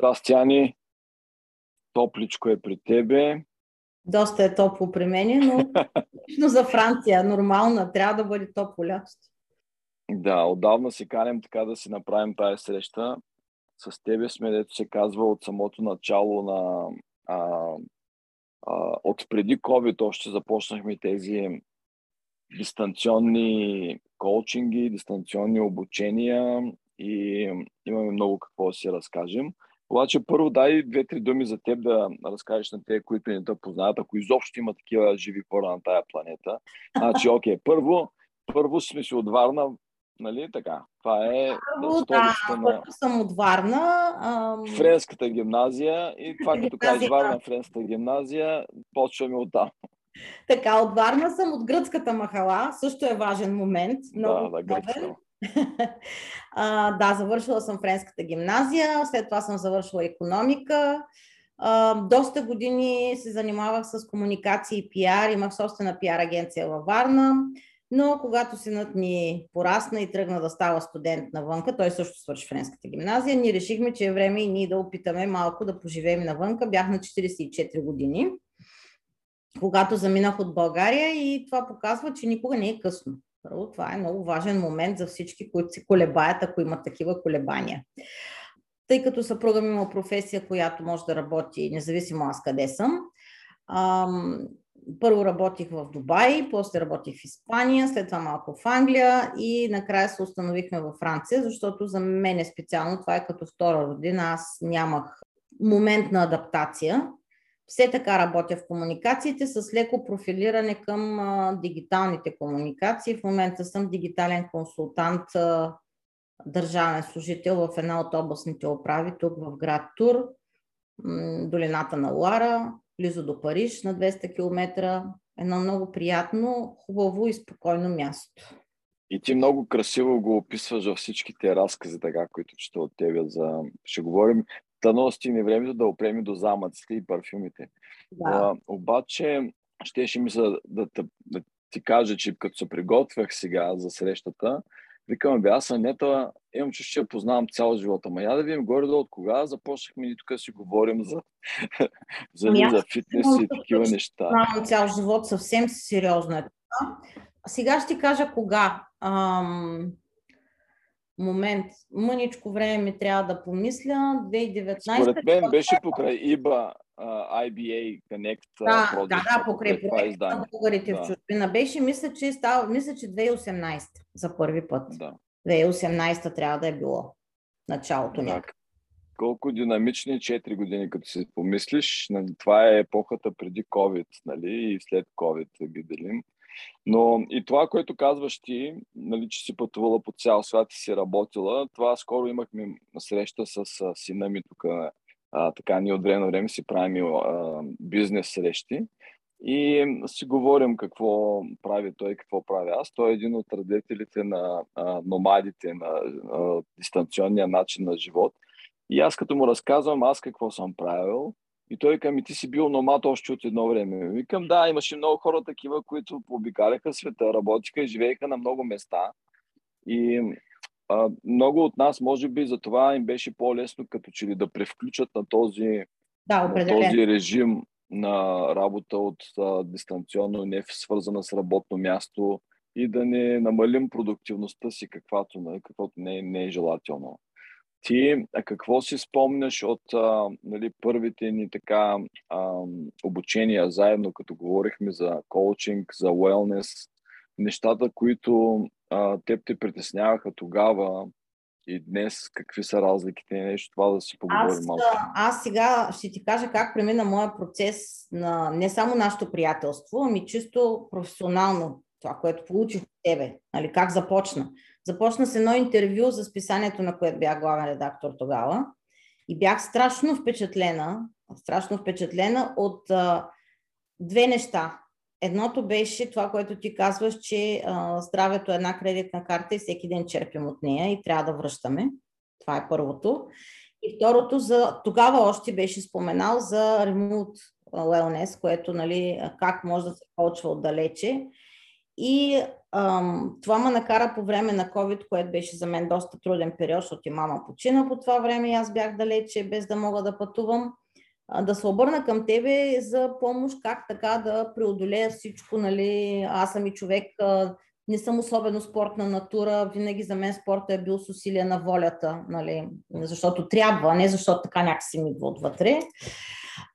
Здрастяни! Топличко е при тебе. Доста е топло при мен, но лично за Франция нормална. Трябва да бъде топло лятото. Да, отдавна си канем така да си направим тая среща. С тебе сме, дето се казва, от самото начало на... А, а, от преди COVID още започнахме тези дистанционни коучинги, дистанционни обучения и имаме много какво да си разкажем. Обаче първо дай две-три думи за теб да разкажеш на те, които не те познават, ако изобщо има такива живи хора на тая планета. Значи, окей, първо, първо сме си от Варна, нали така? Това е първо, да, на... първо съм от Варна. Ам... Френската гимназия и това като кажеш Варна, Френската гимназия, почваме от там. Така, от Варна съм, от гръцката махала, също е важен момент. Много да, да, гръцката. а, да, завършила съм френската гимназия, след това съм завършила економика. А, доста години се занимавах с комуникации и пиар, имах собствена пиар агенция във Варна, но когато синът ни порасна и тръгна да става студент навънка, той също свърши френската гимназия, ние решихме, че е време и ние да опитаме малко да поживеем навънка. Бях на 44 години, когато заминах от България и това показва, че никога не е късно. Първо, това е много важен момент за всички, които се колебаят, ако имат такива колебания. Тъй като съпруга ми има професия, която може да работи независимо аз къде съм. Първо работих в Дубай, после работих в Испания, след това малко в Англия и накрая се установихме във Франция, защото за мен е специално това е като втора родина. Аз нямах момент на адаптация все така работя в комуникациите с леко профилиране към а, дигиталните комуникации. В момента съм дигитален консултант, а, държавен служител в една от областните управи тук в град Тур, м- долината на Луара, близо до Париж на 200 км. Едно много приятно, хубаво и спокойно място. И ти много красиво го описваш във всичките разкази, така, които чета от тебе. За... Ще говорим дано стигне времето да опреми до замъците и парфюмите. Да. А, обаче, щеше мисля да, да, да ти кажа, че като се приготвях сега за срещата, викам, бе, аз Анета, имам че ще я познавам цял живота. Ама я да видим горе от кога започнахме и тук си говорим за, за, ами за фитнес и такива неща. Знам цял живот, съвсем сериозно е това. Сега ще ти кажа кога. Ам, момент, мъничко време ми трябва да помисля. 2019. Според мен беше покрай IBA, uh, IBA Connect да, Project. Да, да, покрай проекта на българите да. в чужбина. Беше, мисля, че става, мисля, че 2018 за първи път. Да. 2018 трябва да е било началото да. Колко динамични 4 години, като си помислиш. Нали, това е епохата преди COVID, нали, и след COVID ги делим. Но и това, което казваш ти, нали, че си пътувала по цял свят и си работила, това скоро имахме среща с сина ми тук. А, така, ние от време на време си правим а, бизнес срещи и си говорим какво прави той, какво прави аз. Той е един от радетелите на а, номадите, на а, дистанционния начин на живот. И аз като му разказвам аз какво съм правил, и той каза, ми ти си бил номад още от едно време. Викам, да, имаше много хора такива, които обикаляха света, работиха и живееха на много места. И а, много от нас, може би, за това им беше по-лесно като че ли да превключат на този, да, на този режим на работа от а, дистанционно, не свързана с работно място и да не намалим продуктивността си, каквато, каквото не, не е желателно. Ти а какво си спомняш от а, нали, първите ни така а, обучения заедно, като говорихме за коучинг, за уелнес, нещата, които а, теб те притесняваха тогава и днес, какви са разликите и нещо, това да си поговорим аз, малко. Аз сега ще ти кажа как премина моя процес на не само нашето приятелство, ами чисто професионално това, което получих от тебе, нали, как започна. Започна с едно интервю за списанието, на което бях главен редактор тогава. И бях страшно впечатлена, страшно впечатлена от а, две неща. Едното беше това, което ти казваш, че а, здравето е една кредитна карта и всеки ден черпим от нея и трябва да връщаме. Това е първото. И второто, за, тогава още беше споменал за Remote Wellness, което нали, как може да се почва отдалече. И ам, това ме накара по време на COVID, което беше за мен доста труден период, защото и мама почина по това време и аз бях далече, без да мога да пътувам, а, да се обърна към тебе за помощ, как така да преодолея всичко. Нали? Аз съм и човек, а, не съм особено спортна натура, винаги за мен спорта е бил с усилие на волята, нали? защото трябва, не защото така някакси ми идва отвътре.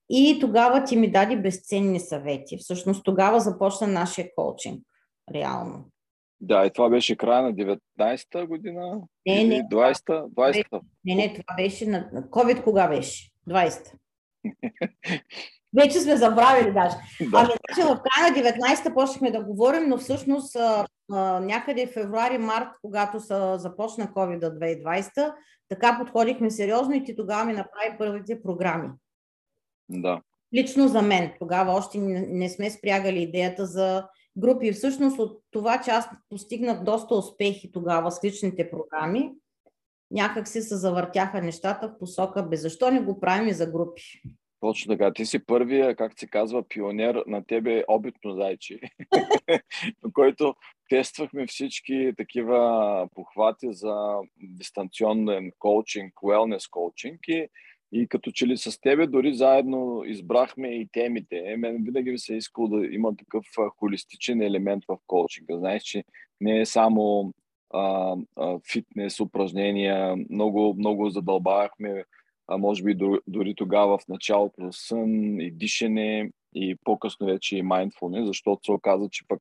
И тогава ти ми даде безценни съвети. Всъщност тогава започна нашия коучинг. Реално. Да, и това беше края на 19-та година? Не, не. 20-та? 20-та? Не, не, това беше на COVID кога беше? 20-та. Вече сме забравили даже. Да. Ами, значи, в края на 19-та почнахме да говорим, но всъщност а, а, някъде в февруари-март, когато са, започна COVID 2020, така подходихме сериозно и ти тогава ми направи първите програми. Да. Лично за мен. Тогава още не сме спрягали идеята за групи. Всъщност от това, че аз постигнах доста успехи тогава с личните програми, някак си се завъртяха нещата в посока, бе защо не го правим и за групи? Точно така. Ти си първия, как се казва, пионер на тебе обитно зайче, който тествахме всички такива похвати за дистанционен коучинг, wellness коучинг и и като че ли с тебе дори заедно избрахме и темите. Е, мен винаги ми се е искало да има такъв холистичен елемент в коучинга. Знаеш, че не е само а, а, фитнес, упражнения. Много, много задълбавахме, а може би дори тогава в началото сън и дишане и по-късно вече и mindfulness, защото се оказа, че пък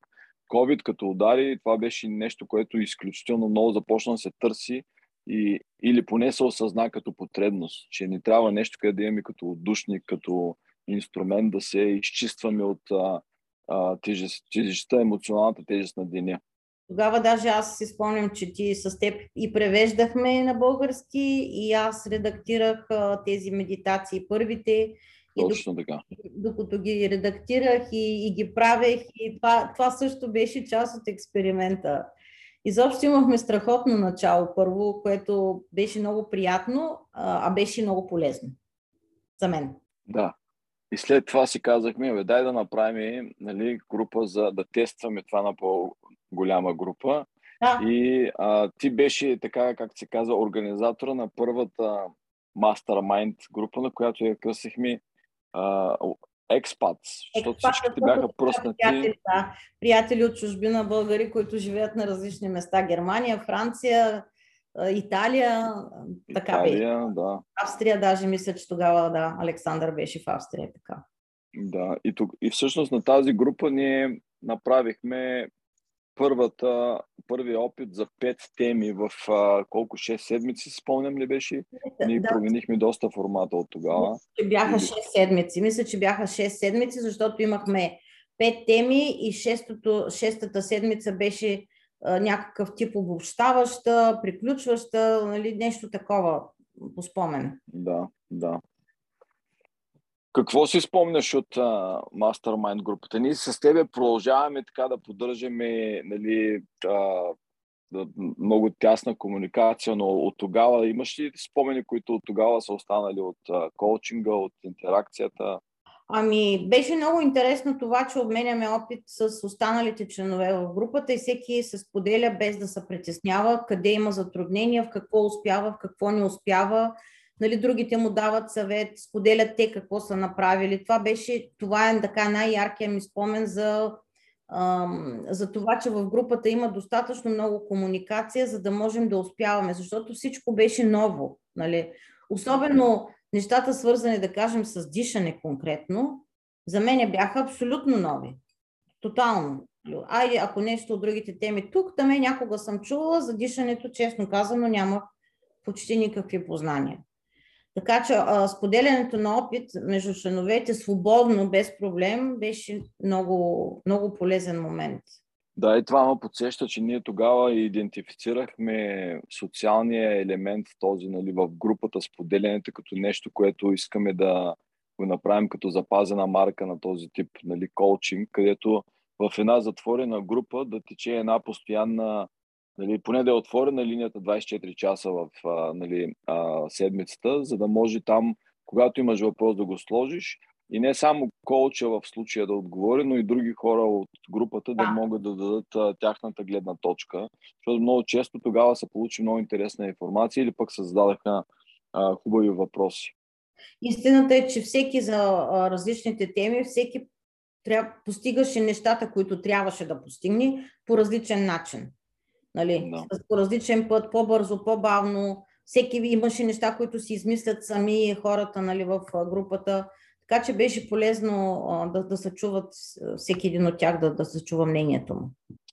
COVID като удари, това беше нещо, което изключително много започна да се търси и, или поне се осъзна като потребност, че ни трябва нещо, къде да имаме като отдушник, като инструмент да се изчистваме от а, а, тежест, тежестта, емоционалната тежест на деня. Тогава даже аз си спомням, че ти с теб и превеждахме на български и аз редактирах а, тези медитации първите. Точно и докато, така. Докато ги редактирах и, и ги правех и това, това също беше част от експеримента. Изобщо имахме страхотно начало първо, което беше много приятно, а беше много полезно за мен. Да. И след това си казахме, бе, дай да направим нали, група за да тестваме това на по-голяма група. Да. И а, ти беше така, как се казва, организатора на първата Mastermind група, на която я късихме експат, защото всичките бяха пръснати. Приятели, да. приятели от чужбина, българи, които живеят на различни места. Германия, Франция, Италия, така Италия, беше. да. Австрия даже мисля, че тогава да, Александър беше в Австрия. Така. Да, и, тук, и всъщност на тази група ние направихме първата, първия опит за пет теми в а, колко 6 седмици, спомням ли беше? Ние да. променихме доста формата от тогава. Че бяха 6 седмици. Мисля, че бяха 6 седмици, защото имахме пет теми и шестото, шестата седмица беше а, някакъв тип обобщаваща, приключваща, нали, нещо такова по спомен. Да, да. Какво си спомняш от Mastermind групата? Ние с тебе продължаваме така да поддържаме нали, uh, много тясна комуникация, но от тогава имаш ли спомени, които от тогава са останали от uh, коучинга, от интеракцията? Ами, беше много интересно това, че обменяме опит с останалите членове в групата и всеки се споделя без да се притеснява къде има затруднения, в какво успява, в какво не успява нали, другите му дават съвет, споделят те какво са направили. Това беше, това е така най-яркият ми спомен за, ам, за това, че в групата има достатъчно много комуникация, за да можем да успяваме, защото всичко беше ново. Нали. Особено нещата свързани, да кажем, с дишане конкретно, за мен бяха абсолютно нови. Тотално. Айде, ако нещо от другите теми тук, там някога съм чувала за дишането, честно казано, нямах почти никакви познания. Така че а, споделянето на опит между членовете свободно, без проблем, беше много, много полезен момент. Да, и това ме подсеща, че ние тогава идентифицирахме социалния елемент този нали, в групата, споделянето като нещо, което искаме да го направим като запазена марка на този тип нали, коучинг, където в една затворена група да тече една постоянна нали, поне да е отворена линията 24 часа в а, нали, а, седмицата, за да може там, когато имаш въпрос да го сложиш, и не само коуча в случая да отговори, но и други хора от групата да, Да. могат да дадат а, тяхната гледна точка. Защото много често тогава се получи много интересна информация или пък се зададаха а, хубави въпроси. Истината е, че всеки за а, различните теми, всеки трябва, постигаше нещата, които трябваше да постигне по различен начин. Нали? Да. С- По различен път, по-бързо, по-бавно. Всеки имаше неща, които си измислят сами хората нали, в групата. Така че беше полезно а, да, да се чуват всеки един от тях, да, да се чува мнението му.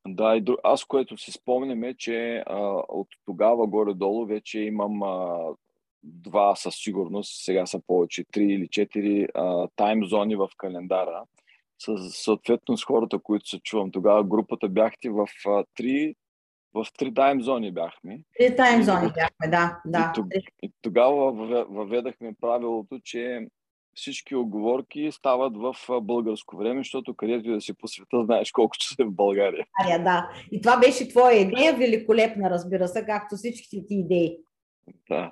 Да, и дру... аз, което си спомням е, че а, от тогава горе-долу вече имам а, два със сигурност, сега са повече, три или четири а, тайм зони в календара. С, съответно с хората, които се чувам. Тогава групата бяхте в а, три, в три тайм зони бяхме. Три тайм зони бяхме, да. да. И, тог... и тогава въве- въведахме правилото, че всички оговорки стават в а, българско време, защото където и да си по света, знаеш колко часа е в България. Ария, да. И това беше твоя идея, великолепна, разбира се, както всичките ти идеи. Да.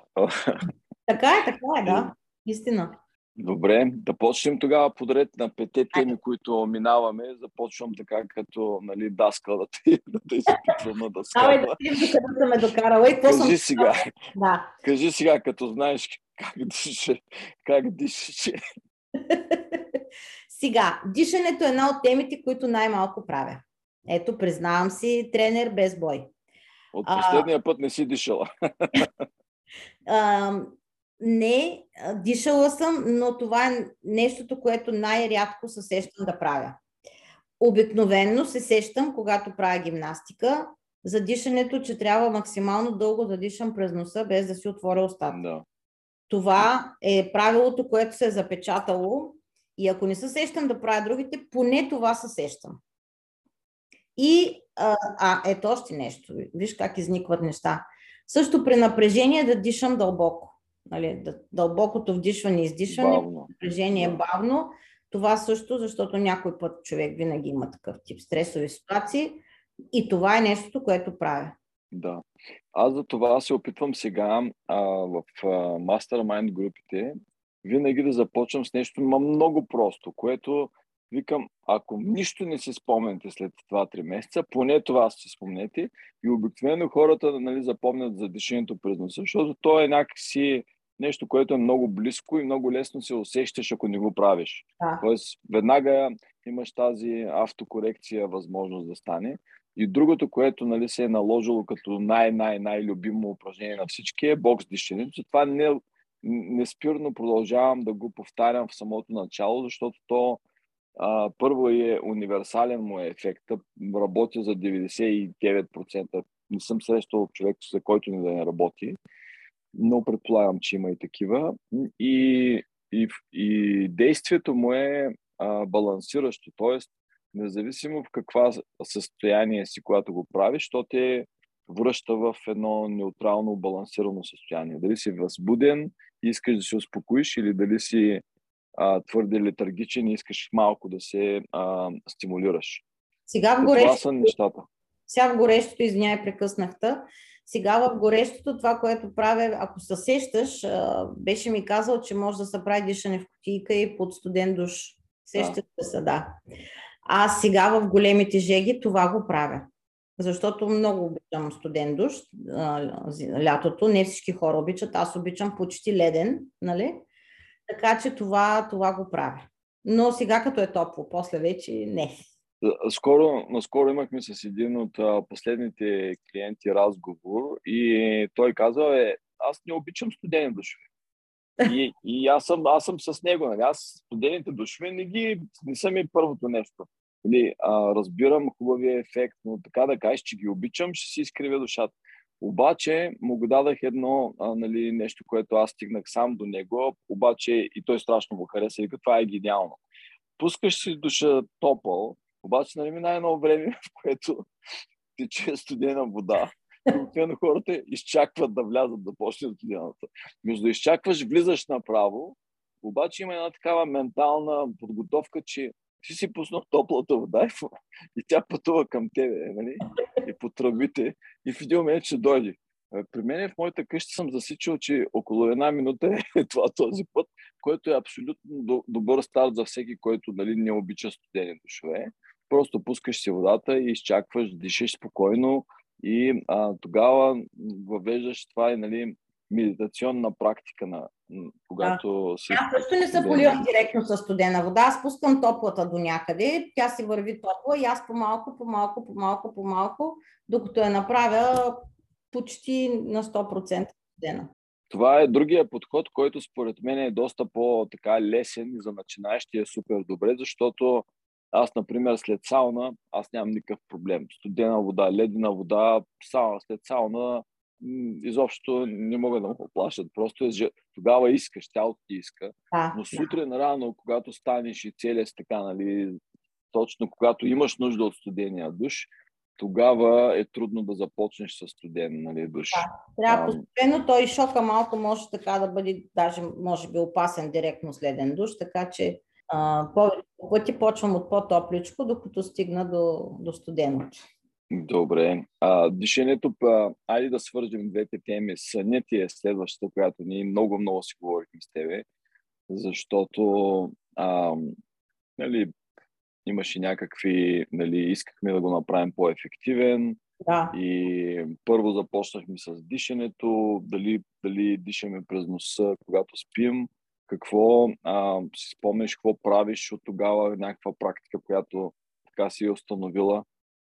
Така е, така е, да. Истина. Добре, да почнем тогава подред на пете теми, които минаваме. Започвам така като нали, даскал да те, да те изпитвам на даскала. да видим докъде съм ме докарала и какво съм... Кажи сега, Да. кажи сега, като знаеш как дише, как дишеше. Сега, дишането е една от темите, които най-малко правя. Ето, признавам си, тренер без бой. От А. последния път не си дишала. А, не, дишала съм, но това е нещото, което най-рядко се сещам да правя. Обикновенно се сещам, когато правя гимнастика, за дишането, че трябва максимално дълго да дишам през носа, без да си отворя устата. Да. Това е правилото, което се е запечатало и ако не се сещам да правя другите, поне това се сещам. И, а, а ето още нещо. Виж как изникват неща. Също при напрежение да дишам дълбоко. Нали, дълбокото вдишване и издишване, Бавно. напрежение е бавно. Това също, защото някой път човек винаги има такъв тип стресови ситуации. И това е нещото, което правя. Да. Аз за това се опитвам сега а, в а, Mastermind групите винаги да започвам с нещо много просто, което викам, ако нищо не си спомняте след 2-3 месеца, поне това си спомнете и обикновено хората нали, запомнят за дишането през носа, защото то е някакси нещо, което е много близко и много лесно се усещаш, ако не го правиш. Да. Тоест, веднага имаш тази автокорекция възможност да стане. И другото, което нали, се е наложило като най-най-най-любимо упражнение на всички е бокс дишането. Това не, неспирно продължавам да го повтарям в самото начало, защото то първо е универсален му е ефекта. Работя за 99%. Не съм срещал човек, за който не да не работи, но предполагам, че има и такива. И, и, и действието му е а, балансиращо, т.е. независимо в каква състояние си, когато го правиш, то те връща в едно неутрално балансирано състояние. Дали си възбуден искаш да се успокоиш или дали си а, твърде летаргичен и искаш малко да се а, стимулираш. Сега в Това горещото, са нещата. сега в горещото, извиняй, прекъснахте. Сега в горещото това, което правя, ако се сещаш, беше ми казал, че може да се прави дишане в кутийка и под студен душ. Сещате се, да. А сега в големите жеги това го правя. Защото много обичам студен душ лятото. Не всички хора обичат. Аз обичам почти леден, нали? Така че това, това го правя. Но сега като е топло, после вече не. Скоро, наскоро имахме с един от последните клиенти разговор и той каза, е, аз не обичам студени душове. И, и аз, съм, аз съм с него. Нали? Аз студените душове не, ги, не са ми първото нещо. Нали, а, разбирам хубавия ефект, но така да кажеш, че ги обичам, ще си изкривя душата. Обаче му го дадах едно а, нали, нещо, което аз стигнах сам до него, обаче и той страшно го хареса и вика, това е гениално. Пускаш си душа топъл, обаче нали мина едно време, в което тече студена вода. Обикновено хората изчакват да влязат да почне студената. Между изчакваш, влизаш направо, обаче има една такава ментална подготовка, че ти си пуснал топлата вода и, и тя пътува към тебе, нали? И по тръбите. И в един момент ще дойде. При мен в моята къща съм засичал, че около една минута е това този път, който е абсолютно добър старт за всеки, който нали, не обича студени душове. Просто пускаш си водата и изчакваш, дишиш спокойно и а, тогава въвеждаш това и нали, медитационна практика, на, когато да. се... Аз също не се поливам директно с студена вода, аз пускам топлата до някъде, тя си върви топла и аз по-малко, по-малко, по-малко, по-малко, докато я направя почти на 100% студена. Това е другия подход, който според мен е доста по-така лесен за начинаещи е супер добре, защото аз, например, след сауна, аз нямам никакъв проблем. Студена вода, ледена вода, сауна, след сауна, изобщо не могат да му плащат. Просто е, тогава искаш, тялото ти иска. А, Но сутрин да. рано, когато станеш и целият си така, нали, точно когато имаш нужда от студения душ, тогава е трудно да започнеш с студен нали, душ. Да, трябва постепенно. Той шока малко може така да бъде, даже може би опасен директно следен душ, така че повече пъти почвам от по-топличко, докато стигна до, до студеното. Добре. А, дишането, па, айде да свържем двете теми. Сънят е следващата, която ние много-много си говорихме с тебе, защото а, нали, имаше някакви, нали, искахме да го направим по-ефективен. Да. И първо започнахме с дишането, дали, дали дишаме през носа, когато спим, какво а, си спомнеш, какво правиш от тогава, някаква практика, която така си е установила?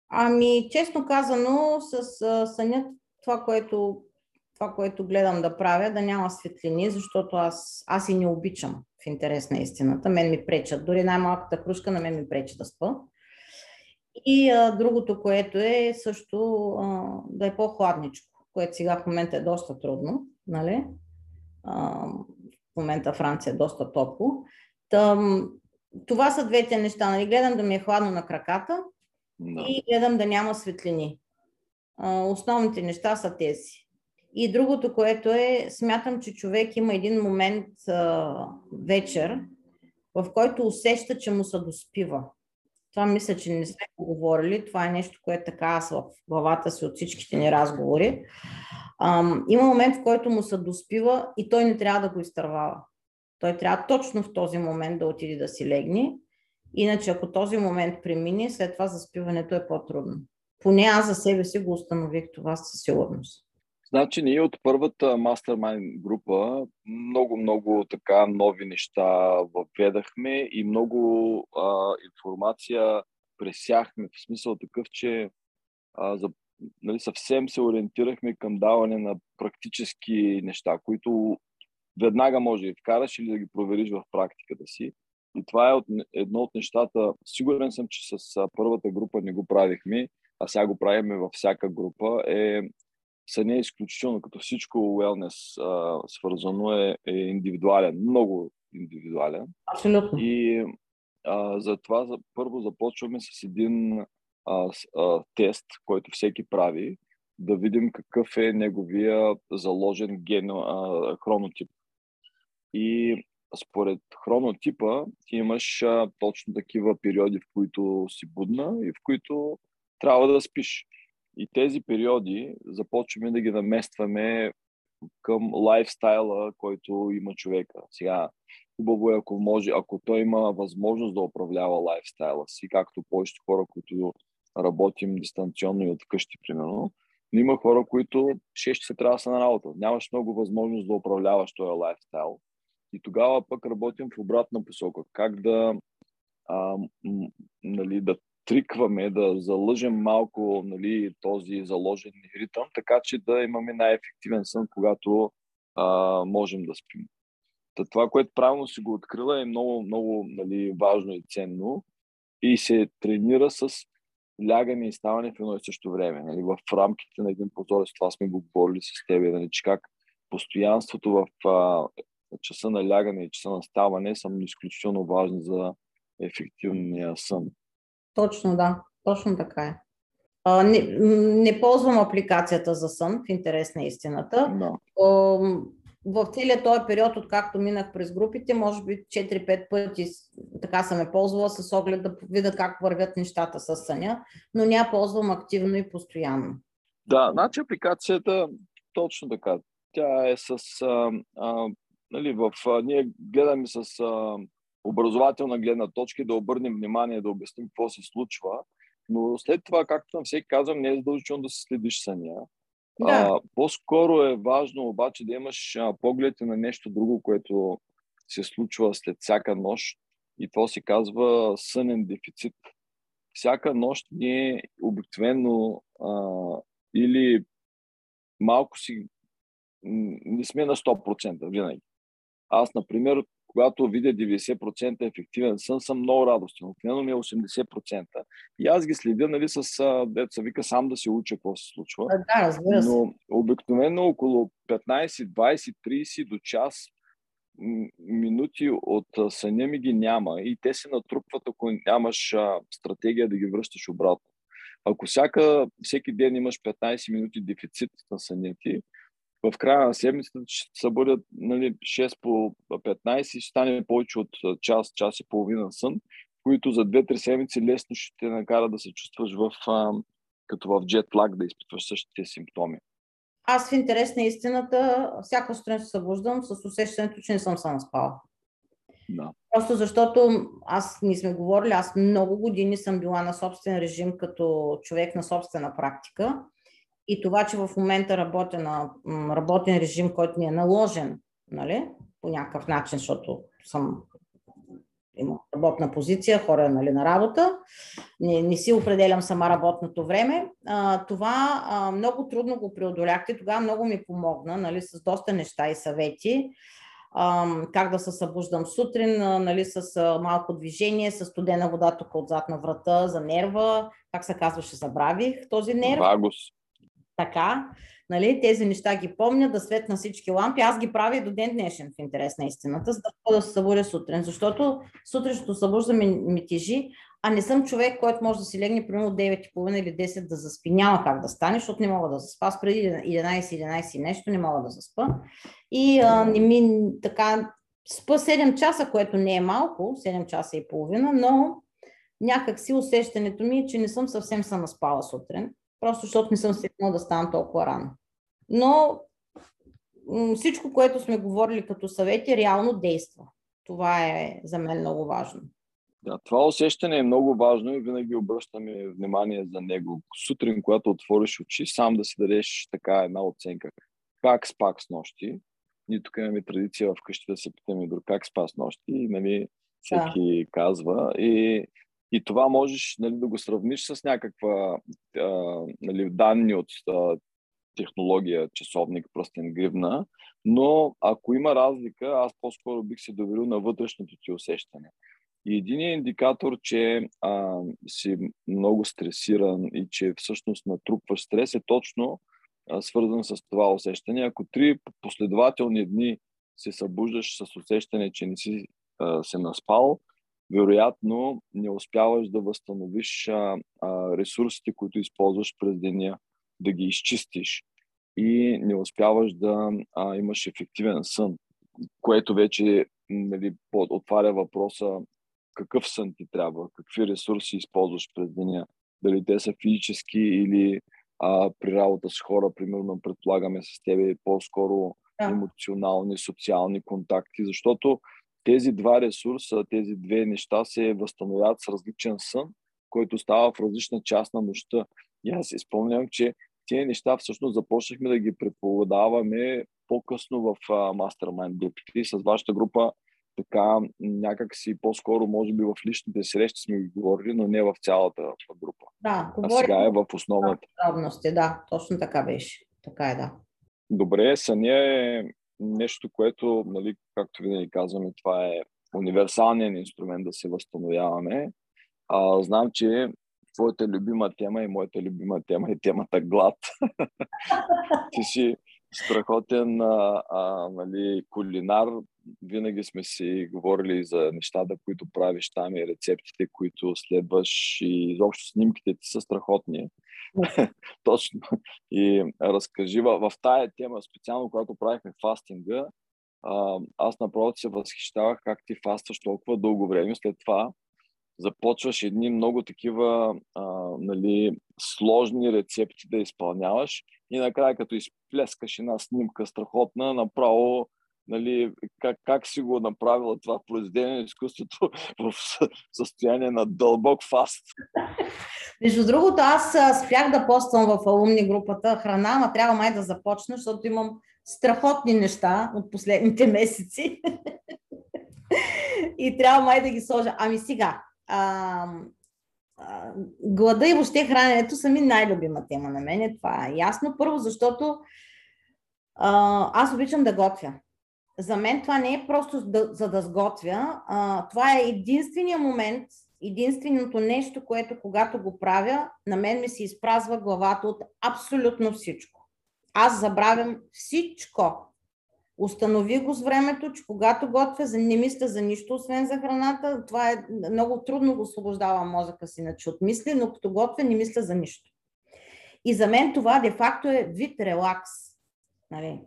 Ами, честно казано, с а, сънят това, което, това, което гледам да правя, да няма светлини, защото аз, аз и не обичам в интерес на истината. Мен ми пречат. Дори най-малката кружка на мен ми пречи да спа. И а, другото, което е също а, да е по-хладничко, което сега в момента е доста трудно. Нали? А, в момента Франция е доста топло. Тъм, това са двете неща. Нали? Гледам да ми е хладно на краката no. и гледам да няма светлини. Основните неща са тези. И другото, което е, смятам, че човек има един момент а, вечер, в който усеща, че му се доспива. Това мисля, че не сме говорили. Това е нещо, което така аз в главата си от всичките ни разговори. Ам, има момент, в който му се доспива и той не трябва да го изтървава. Той трябва точно в този момент да отиде да си легне. Иначе, ако този момент премине, след това заспиването е по-трудно. Поне аз за себе си го установих това със сигурност. Значи ние от първата мастермайн група много, много така нови неща въведахме и много а, информация пресяхме в смисъл такъв, че а, за, нали, съвсем се ориентирахме към даване на практически неща, които веднага може да ги вкараш или да ги провериш в практиката си. И това е от, едно от нещата. Сигурен съм, че с първата група не го правихме, а сега го правиме във всяка група, е съня е изключително, като всичко wellness а, свързано е, е индивидуален, много индивидуален. Абсолютно. И а, затова за, първо започваме с един а, с, а, тест, който всеки прави, да видим какъв е неговия заложен ген, а, хронотип. И според хронотипа ти имаш а, точно такива периоди, в които си будна и в които трябва да спиш. И тези периоди започваме да ги наместваме към лайфстайла, който има човека. Сега, хубаво е, ако може, ако той има възможност да управлява лайфстайла си, както повечето хора, които работим дистанционно и от вкъщи, примерно. Но има хора, които 6 часа трябва да са на работа. Нямаш много възможност да управляваш този лайфстайл. И тогава пък работим в обратна посока. Как да, а, нали, да трикваме, да залъжем малко нали, този заложен ритъм, така че да имаме най-ефективен сън, когато а, можем да спим. Та това, което правилно си го открила е много, много нали, важно и ценно и се тренира с лягане и ставане в едно и също време. Нали, в рамките на един прозорец, това сме го говорили с теб, нали, че как постоянството в а, часа на лягане и часа на ставане са изключително важни за ефективния сън. Точно, да. Точно така е. А, не, не ползвам апликацията за сън, в интерес на истината. No. А, в целият този период, откакто минах през групите, може би 4-5 пъти така съм е ползвала с оглед да видя как вървят нещата с съня, но няма ползвам активно и постоянно. Да, значи апликацията Точно така. Тя е с... А, а, нали, в, а, ние гледаме с а, образователна гледна точка да обърнем внимание, да обясним какво се случва. Но след това, както на всеки казвам, не е задължително да се следиш съня. Да. А, по-скоро е важно обаче да имаш а, поглед на нещо друго, което се случва след всяка нощ. И това се казва сънен дефицит. Всяка нощ ние обикновено а, или малко си не сме на 100% винаги. Аз, например, когато видя 90% ефективен сън, съм много радостен. Обикновено ми е 80%. И аз ги следя, нали, с деца вика сам да се уча какво се случва. Да, разбира се. Но обикновено около 15, 20, 30 до час минути от съня ми ги няма и те се натрупват, ако нямаш а, стратегия да ги връщаш обратно. Ако всяка, всеки ден имаш 15 минути дефицит на съня ти, в края на седмицата ще се събудят нали, 6 по 15 и ще стане повече от час, час и половина сън, които за 2-3 седмици лесно ще те накара да се чувстваш в, а, като в джетлаг, да изпитваш същите симптоми. Аз в интерес на истината, всяка сутрин се събуждам с усещането, че не съм се наспала. Да. Просто защото аз, ние сме говорили, аз много години съм била на собствен режим като човек на собствена практика. И това, че в момента работя на работен режим, който ми е наложен, нали, по някакъв начин, защото съм има работна позиция, хора нали, на работа, не, не си определям сама работното време. А, това а, много трудно го преодоляхте, тогава много ми помогна нали, с доста неща и съвети. А, как да се събуждам сутрин, нали, с а, малко движение, с студена вода тук отзад на врата за нерва, как се казваше, забравих този нерв. Вагус така, нали, тези неща ги помня, да светна всички лампи. Аз ги правя и до ден днешен в интерес на истината, за да да се събудя сутрин, защото сутрешното събуждане ми, ми тежи, а не съм човек, който може да си легне примерно 9.30 или 10 да заспи. Няма как да стане, защото не мога да заспа. Аз преди 11-11 нещо не мога да заспа. И а, не ми така спа 7 часа, което не е малко, 7 часа и половина, но някак си усещането ми е, че не съм съвсем се наспала сутрин просто защото не съм свикнала да ставам толкова рано. Но всичко, което сме говорили като съвети, реално действа. Това е за мен много важно. Да, това усещане е много важно и винаги обръщаме внимание за него. Сутрин, когато отвориш очи, сам да си дадеш така една оценка. Как спак с нощи? Ние тук имаме традиция вкъщи да се питаме дори как спа с нощи. И, нали, всеки да. казва. И и това можеш нали, да го сравниш с някаква а, нали, данни от а, технология, часовник, пръстен, гривна, но ако има разлика, аз по-скоро бих се доверил на вътрешното ти усещане. И един индикатор, че а, си много стресиран и че всъщност натрупваш стрес е точно а, свързан с това усещане. Ако три последователни дни се събуждаш с усещане, че не си а, се наспал, вероятно не успяваш да възстановиш а, а, ресурсите, които използваш през деня, да ги изчистиш и не успяваш да а, имаш ефективен сън, което вече нали, отваря въпроса какъв сън ти трябва, какви ресурси използваш през деня, дали те са физически или а, при работа с хора, примерно предполагаме с тебе по-скоро да. емоционални, социални контакти, защото тези два ресурса, тези две неща се възстановяват с различен сън, който става в различна част на нощта. И аз изпомням, че тези неща всъщност започнахме да ги преподаваме по-късно в Mastermind групите. С вашата група така някак си по-скоро, може би в личните срещи сме ги говорили, но не в цялата група. Да, говорим. А сега е в основната. Да, точно така беше. Така е, да. Добре, съня е нещо, което, нали, както винаги казваме, това е универсалният инструмент да се възстановяваме. А, знам, че твоята любима тема и моята любима тема е темата глад. Ти си страхотен а, а, нали, кулинар. Винаги сме си говорили за нещата, които правиш там и рецептите, които следваш и изобщо снимките ти са страхотни. Точно. И разкажи в, в тая тема, специално когато правихме фастинга, аз направо се възхищавах как ти фастваш толкова дълго време. След това започваш едни много такива а, нали, сложни рецепти да изпълняваш и накрая като изплескаш една снимка страхотна, направо нали, как, как си го направила това произведение на изкуството в състояние на дълбок фаст. Между другото, аз спрях да поствам в алумни групата храна, ама трябва май да започна, защото имам страхотни неща от последните месеци. и трябва май да ги сложа. Ами сега, а, а, глада и въобще храненето са ми най-любима тема на мен. Това е ясно. Първо, защото а, аз обичам да готвя. За мен това не е просто да, за да сготвя. А, това е единствения момент, единственото нещо, което когато го правя, на мен ми се изпразва главата от абсолютно всичко. Аз забравям всичко. Установи го с времето, че когато готвя, не мисля за нищо, освен за храната. Това е много трудно го освобождава мозъка си иначе от мисли, но като готвя, не мисля за нищо. И за мен това де-факто е вид релакс. Нали,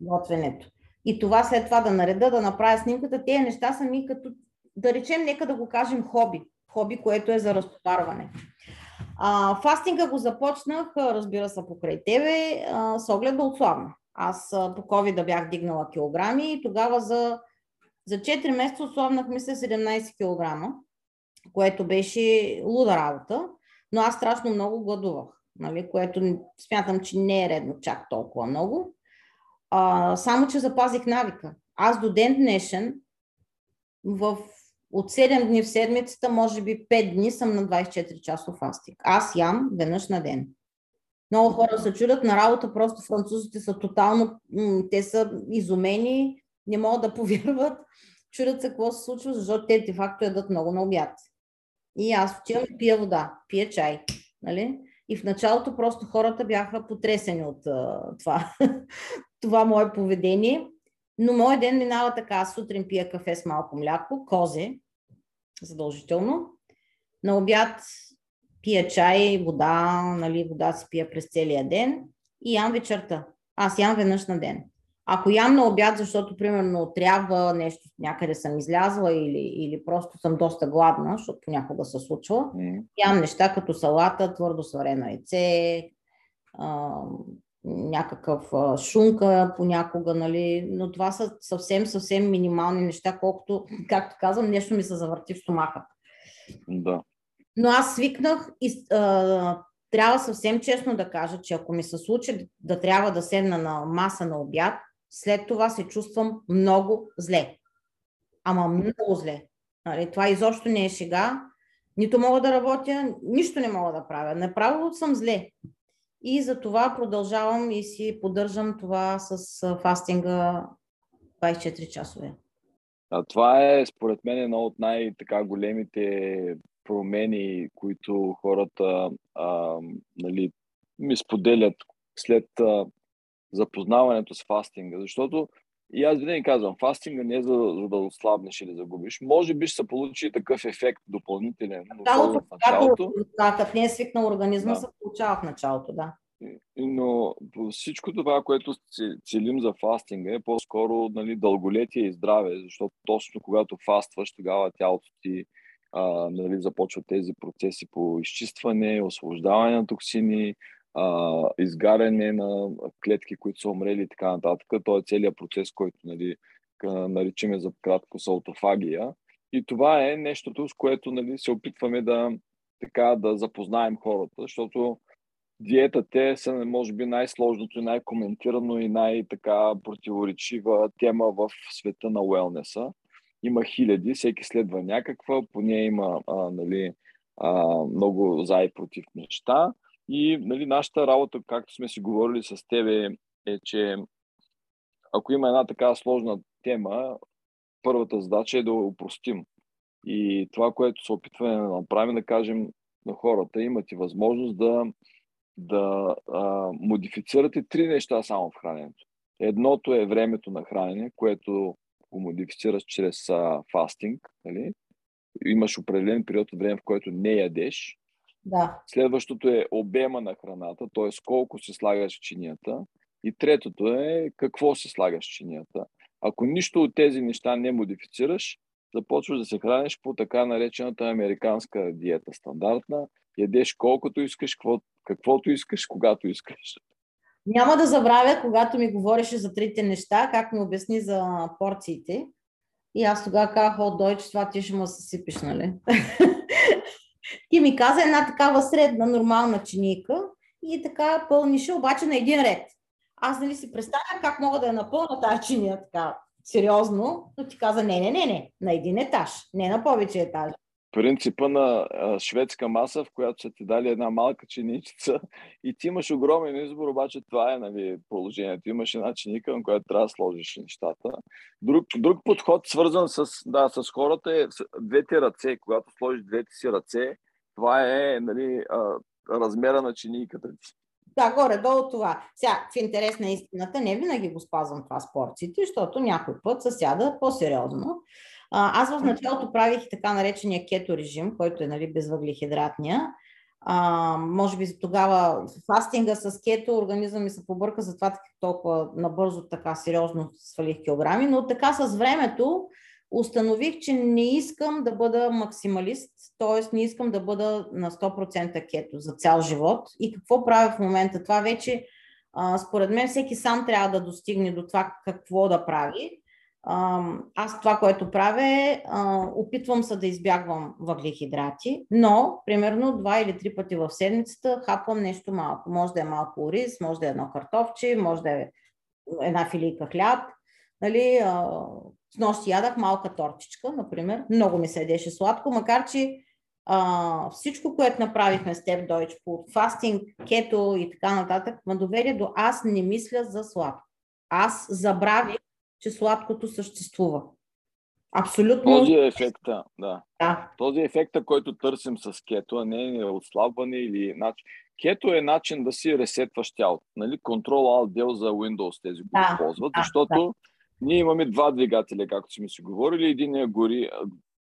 готвенето. И това след това да нареда, да направя снимката, тези неща са ми като, да речем, нека да го кажем хоби. Хоби, което е за разтоварване. А, фастинга го започнах, разбира се, покрай тебе, а, с оглед да отслабна. Аз по COVID да бях дигнала килограми и тогава за, за 4 месеца отслабнах, мисля, 17 кг, което беше луда работа, но аз страшно много гладувах, нали, което смятам, че не е редно чак толкова много. А, само, че запазих навика. Аз до ден днешен в от 7 дни в седмицата, може би 5 дни съм на 24 часов фастинг. Аз ям веднъж на ден. Много хора се чудят на работа, просто французите са тотално, те са изумени, не могат да повярват, чудят се какво се случва, защото те де факто ядат много на обяд. И аз отивам и пия вода, пия чай. Нали? И в началото просто хората бяха потресени от а, това, това мое поведение. Но мой ден минава така. сутрин пия кафе с малко мляко, козе, задължително. На обяд пия чай, вода, нали, вода си пия през целия ден и ям вечерта. Аз ям веднъж на ден. Ако ям на обяд, защото примерно трябва нещо, някъде съм излязла или, или просто съм доста гладна, защото понякога се случва, mm. ям неща като салата, твърдо сварено яйце, някакъв шунка понякога, нали, но това са съвсем, съвсем минимални неща, колкото, както казвам, нещо ми се завърти в стомаха. Да. Но аз свикнах и а, трябва съвсем честно да кажа, че ако ми се случи да трябва да седна на маса на обяд, след това се чувствам много зле. Ама много зле. Нали, това изобщо не е шега. Нито мога да работя, нищо не мога да правя. Направо съм зле. И за това продължавам и си поддържам това с фастинга 24 часове. А това е, според мен, едно от най-големите промени, които хората а, нали, ми споделят след а, запознаването с фастинга. Защото и аз винаги казвам, фастинга не е за, за да ослабнеш или загубиш. Може би ще се получи такъв ефект допълнителен. Началото, в началото. Да, като не е свикнал организма, да. се получава в началото, да. Но всичко това, което целим за фастинга е по-скоро нали, дълголетие и здраве, защото точно когато фастваш, тогава тялото ти а, нали, започват тези процеси по изчистване, освобождаване на токсини, а, изгаряне на клетки, които са умрели и така нататък. Той е целият процес, който нали, наричаме за кратко с аутофагия. И това е нещото, с което нали, се опитваме да, така, да запознаем хората, защото диетата е са, може би, най-сложното и най-коментирано и най-така противоречива тема в света на уелнеса има хиляди, всеки следва някаква, по нея има а, нали, а, много за и против неща. И нали, нашата работа, както сме си говорили с тебе, е, че ако има една така сложна тема, първата задача е да упростим. И това, което се опитваме да направим, да кажем на хората, имате възможност да, да а, модифицирате три неща само в храненето. Едното е времето на хранене, което го модифицираш чрез а, фастинг, нали? имаш определен период от време, в който не ядеш. Да. Следващото е обема на храната, т.е. колко се слагаш в чинията. И третото е какво се слагаш в чинията. Ако нищо от тези неща не модифицираш, започваш да се храниш по така наречената американска диета стандартна. Ядеш колкото искаш, какво, каквото искаш, когато искаш. Няма да забравя, когато ми говореше за трите неща, как ми обясни за порциите. И аз тогава казах, от Дойч, това ти ще му съсипиш, нали? ти ми каза една такава средна, нормална чиника и така пълнише, обаче на един ред. Аз нали си представя как мога да я напълна тази чиния така сериозно, но ти каза не, не, не, не, на един етаж, не на повече етажи принципа на а, шведска маса, в която са ти дали една малка чиничица и ти имаш огромен избор, обаче това е нали, положението. Имаш една чиника, на която трябва да сложиш нещата. Друг, друг подход, свързан с, да, с хората, е двете ръце. Когато сложиш двете си ръце, това е нали, размера на чиниката ти. Да, горе-долу това. Сега, в интерес на истината, не винаги го спазвам това с порциите, защото някой път се сяда по-сериозно. аз в началото правих така наречения кето режим, който е нали, безвъглехидратния. А, може би тогава фастинга с кето организъм ми се побърка, затова толкова набързо така сериозно свалих килограми, но така с времето установих, че не искам да бъда максималист, т.е. не искам да бъда на 100% кето за цял живот. И какво правя в момента? Това вече, а, според мен, всеки сам трябва да достигне до това какво да прави. А, аз това, което правя е, а, опитвам се да избягвам въглехидрати, но примерно два или три пъти в седмицата хапвам нещо малко. Може да е малко ориз, може да е едно картофче, може да е една филийка хляб, Нали, а, с нощи ядах малка тортичка, например. Много ми се едеше сладко, макар че а, всичко, което направихме с теб, Дойч, по фастинг, кето и така нататък, ме доведе до аз не мисля за сладко. Аз забравих, че сладкото съществува. Абсолютно. Този е ефекта, да. да. Този е ефекта, който търсим с кето, а не отслабване или начин. Кето е начин да си ресетваш тялото. Нали? Control Alt Del за Windows тези го да, използват, да, защото да ние имаме два двигателя, както сме си говорили. Единия гори,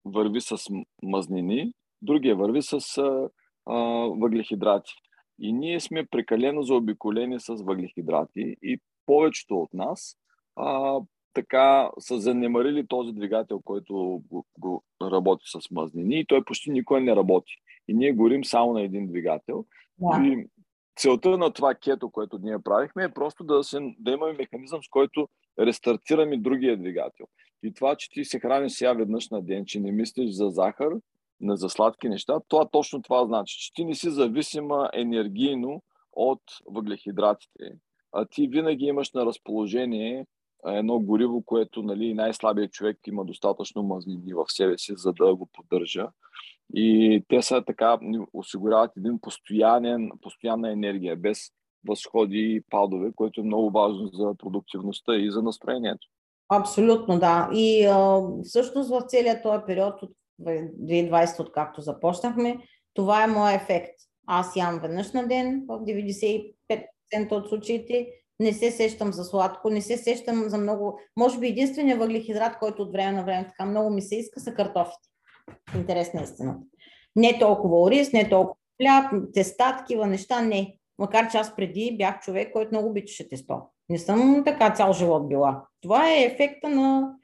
върви с мазнини, другия върви с а, а, въглехидрати. И ние сме прекалено заобиколени с въглехидрати и повечето от нас а, така са занемарили този двигател, който го, го работи с мазнини и той почти никой не работи. И ние горим само на един двигател. Да. И целта на това кето, което ние правихме, е просто да, се, да имаме механизъм, с който рестартираме другия двигател. И това, че ти се храниш сега веднъж на ден, че не мислиш за захар, не за сладки неща, това точно това значи, че ти не си зависима енергийно от въглехидратите, а ти винаги имаш на разположение едно гориво, което нали, най-слабият човек има достатъчно мазнини в себе си, за да го поддържа. И те са така, осигуряват един постоянен, постоянна енергия, без възходи и падове, което е много важно за продуктивността и за настроението. Абсолютно, да. И а, всъщност в целият този период от 2020, откакто започнахме, това е моят ефект. Аз ям веднъж на ден в 95% от случаите, не се сещам за сладко, не се сещам за много... Може би единственият въглехидрат, който от време на време така много ми се иска, са картофите. Интересна истина. Не толкова ориз, не толкова хляб, теста, такива неща, не. Макар че аз преди бях човек, който много обичаше тесто. Не съм така цял живот била. Това е ефекта на,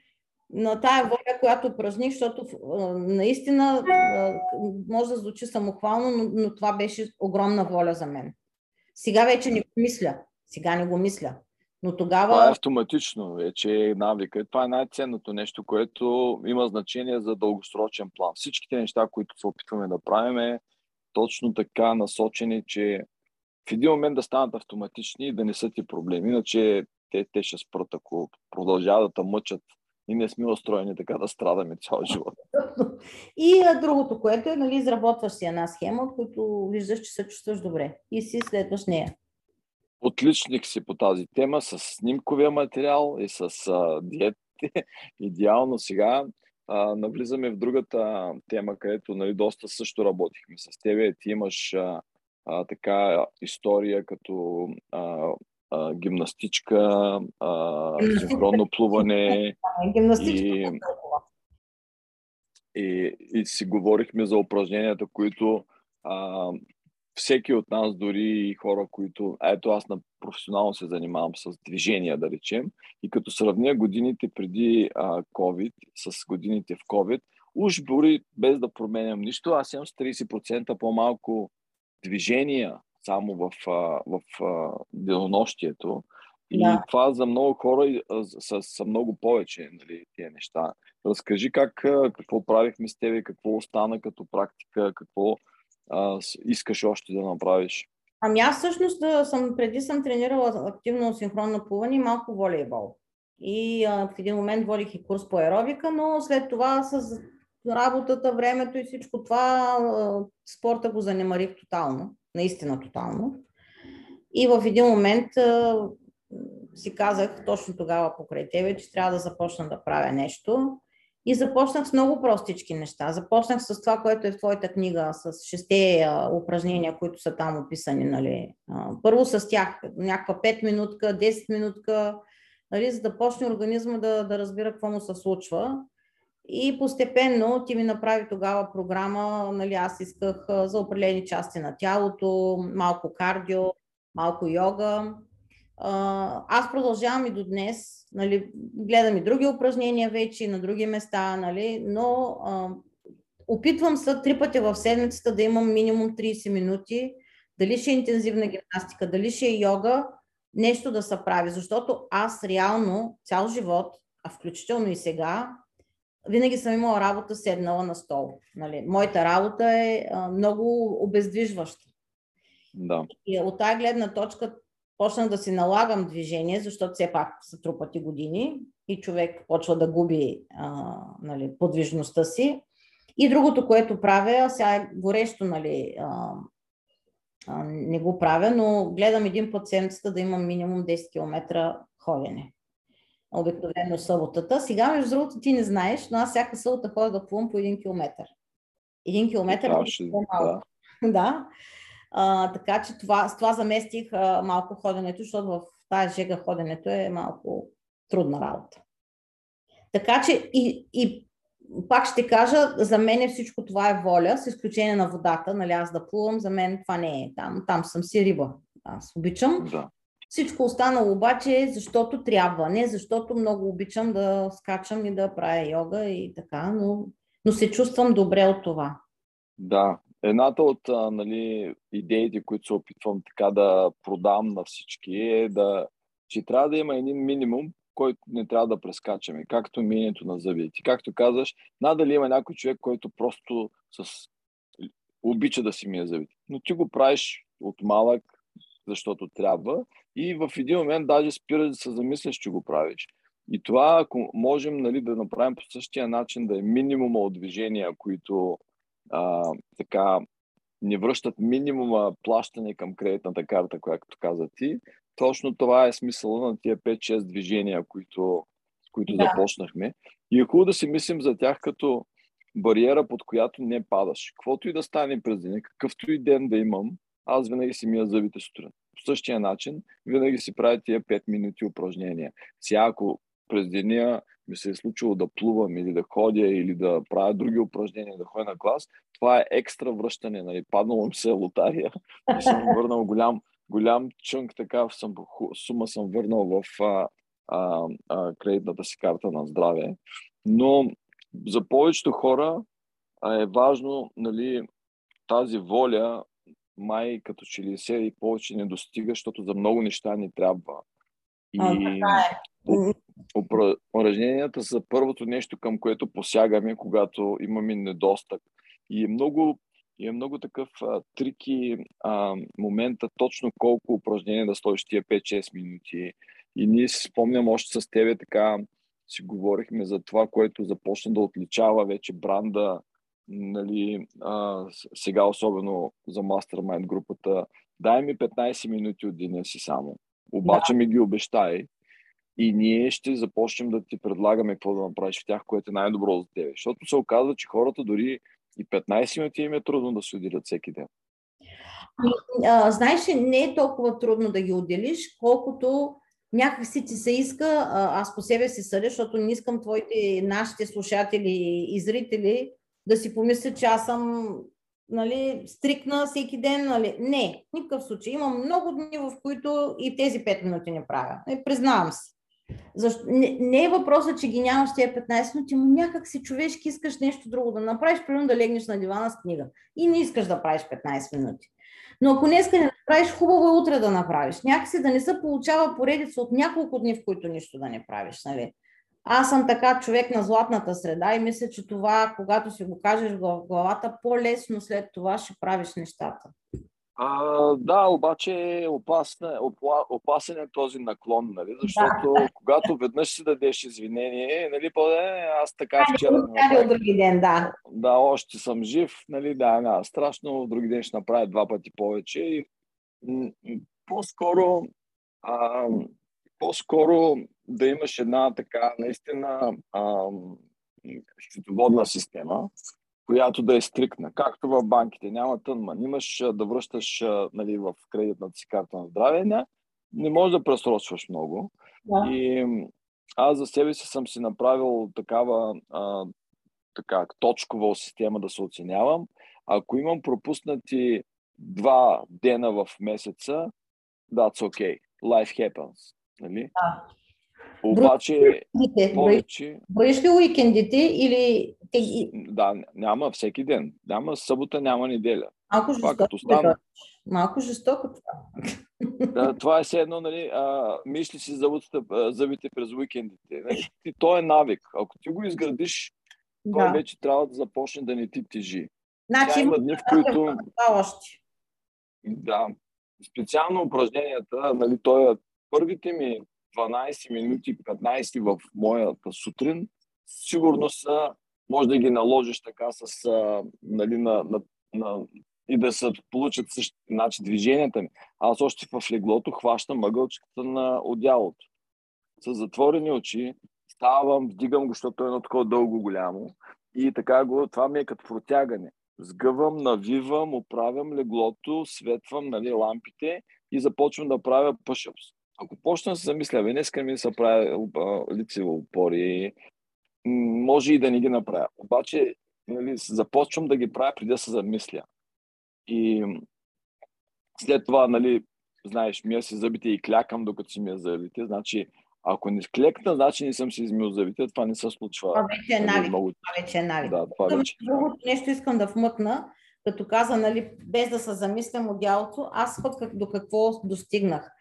на тая воля, която упражних, защото наистина може да звучи самохвално, но, но това беше огромна воля за мен. Сега вече не го мисля. Сега не го мисля. Но тогава... Това е автоматично, вече е навика. Това е най-ценното нещо, което има значение за дългосрочен план. Всичките неща, които се опитваме да правим е точно така насочени, че в един момент да станат автоматични и да не са ти проблеми. Иначе те, те ще спрат, ако продължават да мъчат и не сме устроени така да страдаме цял живот. И а, другото, което е, нали, изработваш си една схема, от която виждаш, че се чувстваш добре и си следваш нея. Отличник си по тази тема с снимковия материал и с а, диетите. Идеално сега а, навлизаме в другата тема, където нали, доста също работихме с тебе. Ти имаш а, а, така история като а, а, гимнастичка, а, синхронно плуване. И, и, и си говорихме за упражненията, които а, всеки от нас, дори и хора, които, ето аз на професионално се занимавам с движения, да речем, и като сравня годините преди а, COVID с годините в COVID, уж дори без да променям нищо, аз имам с 30% по-малко движения само в, в, в денонощието. И да. това за много хора са, са много повече нали, тия неща. Разкажи как, какво правихме с тебе, какво остана като практика, какво а, искаш още да направиш. Ами аз всъщност съм, преди съм тренирала активно синхронно плуване и малко волейбол. И а, в един момент водих и курс по аеробика, но след това с работата, времето и всичко това, спорта го занемарих тотално, наистина тотално. И в един момент си казах точно тогава покрай тебе, че трябва да започна да правя нещо. И започнах с много простички неща. Започнах с това, което е в твоята книга, с шесте упражнения, които са там описани. Нали. Първо с тях, някаква 5 минутка, 10 минутка, нали, за да почне организма да, да разбира какво му се случва. И постепенно ти ми направи тогава програма, нали, аз исках за определени части на тялото, малко кардио, малко йога. Аз продължавам и до днес, нали, гледам и други упражнения вече, на други места, нали, но а, опитвам се три пъти в седмицата да имам минимум 30 минути, дали ще е интензивна гимнастика, дали ще е йога, нещо да се прави, защото аз реално цял живот, а включително и сега, винаги съм имала работа седнала на стол. Нали. Моята работа е а, много обездвижваща. Да. И от тази гледна точка почнах да си налагам движение, защото все пак са трупати години и човек почва да губи а, нали, подвижността си. И другото, което правя, сега е горещо, нали, а, а, не го правя, но гледам един път седмицата да имам минимум 10 км ходене. Обикновено съботата. Сега, между другото, ти не знаеш, но аз всяка събота ходя да плувам по един километр. Един километр е по-малко. Да. да. А, така че това, с това заместих а, малко ходенето, защото в тази жега ходенето е малко трудна работа. Така че и, и пак ще кажа, за мен всичко това е воля, с изключение на водата, нали аз да плувам, за мен това не е. Там, там съм си риба. Аз обичам. Да. Всичко останало обаче е защото трябва, не защото много обичам да скачам и да правя йога и така, но, но се чувствам добре от това. Да, Едната от нали, идеите, които се опитвам така да продам на всички е да, че трябва да има един минимум, който не трябва да прескачаме, както минето на зъбите. Както казваш, надали има някой човек, който просто с... обича да си мие зъбите. Но ти го правиш от малък, защото трябва и в един момент даже спира да се замисляш, че го правиш. И това, ако можем нали, да направим по същия начин, да е минимума от движения, които а, така не връщат минимума плащане към кредитната карта, която каза ти. Точно това е смисъла на тия 5-6 движения, които, с които да. започнахме. И е хубаво да си мислим за тях като бариера, под която не падаш. Каквото и да стане през деня, какъвто и ден да имам, аз винаги си мия зъбите сутрин. По същия начин, винаги си правя тия 5 минути упражнения. Сега, ако през деня ми се е случило да плувам или да ходя или да правя други упражнения, да ходя на клас, това е екстра връщане. Нали? Паднало ми се лотария и съм върнал голям, голям чънк, така съм, сума съм върнал в а, а, а, кредитната си карта на здраве. Но за повечето хора а, е важно нали, тази воля май като че ли се и повече не достига, защото за много неща ни трябва. И а, е упражненията са първото нещо, към което посягаме, когато имаме недостъг. И е много, и е много такъв а, трики а, момента точно колко упражнения да стоиш тия 5-6 минути. И ние си спомням още с тебе така си говорихме за това, което започна да отличава вече бранда, нали, а, сега особено за Mastermind групата. Дай ми 15 минути от деня си само. Обаче да. ми ги обещай и ние ще започнем да ти предлагаме какво да направиш в тях, което е най-добро за теб. Защото се оказва, че хората дори и 15 минути им е трудно да се отделят всеки ден. А, знаеш, не е толкова трудно да ги отделиш, колкото някак си ти се иска, аз по себе си съдя, защото не искам твоите, нашите слушатели и зрители да си помислят, че аз съм нали, стрикна всеки ден. Нали. Не, в никакъв случай. Имам много дни, в които и тези 5 минути не правя. И признавам се. Защо? Не, не е въпросът, че ги нямаш тези 15 минути, но някак си човешки искаш нещо друго да направиш, примерно да легнеш на дивана с книга и не искаш да правиш 15 минути. Но ако днес не направиш, хубаво е утре да направиш. Някакси да не се получава поредица от няколко дни, в които нищо да не правиш. Нали? Аз съм така човек на златната среда и мисля, че това, когато си го кажеш в главата, по-лесно след това ще правиш нещата. А, да, обаче е опасен, опасен е този наклон, нали? защото да. когато веднъж си дадеш извинение, нали, по аз така вчера... Да, други ден, да. Да, още съм жив, нали, да, да, страшно, в други ден ще направя два пъти повече и по-скоро а, по-скоро да имаш една така наистина а, счетоводна система, която да е стрикна. Както в банките. Няма тънман. Имаш да връщаш нали, в кредитната си карта на здраве. Не, не можеш да пресрочваш много. Да. И аз за себе си съм си направил такава а, така, точкова система да се оценявам. Ако имам пропуснати два дена в месеца, that's okay. Life happens. Нали? Да. Обаче, повече... Броиш ли уикендите или... Да, няма всеки ден. Няма събота, няма неделя. Малко жестоко. Като стана... Малко жестоко това. Да, това е все едно, нали, а, мисли си зъбите, зъбите през уикендите. Нали? Ти, то е навик. Ако ти го изградиш, да. той вече трябва да започне да не ти тежи. Значи, има дни, в които... Още. Да. Специално упражненията, нали, той е първите ми 12 минути, 15 в моята сутрин, сигурно са, може да ги наложиш така с, а, нали, на, на, на, и да се получат същите значи, движенията ми. Аз още в леглото хващам мъгълчката на одялото. С затворени очи ставам, вдигам го, защото е едно такова дълго голямо. И така го, това ми е като протягане. Сгъвам, навивам, оправям леглото, светвам нали, лампите и започвам да правя пъшъпс. Ако почна да се замисля, бе, днеска ми се правя лицеви опори, може и да не ги направя. Обаче, нали, започвам да ги правя преди да се замисля. И след това, нали, знаеш, мия си зъбите и клякам, докато си мия зъбите. Значи, ако не клекна, значи не съм си измил зъбите. Това не се случва. Това вече е нали, навик. Много... Това вече е навик. Да, това вече е Другото нещо искам да вмъкна, като каза, нали, без да се замислям от дялото, аз до какво достигнах.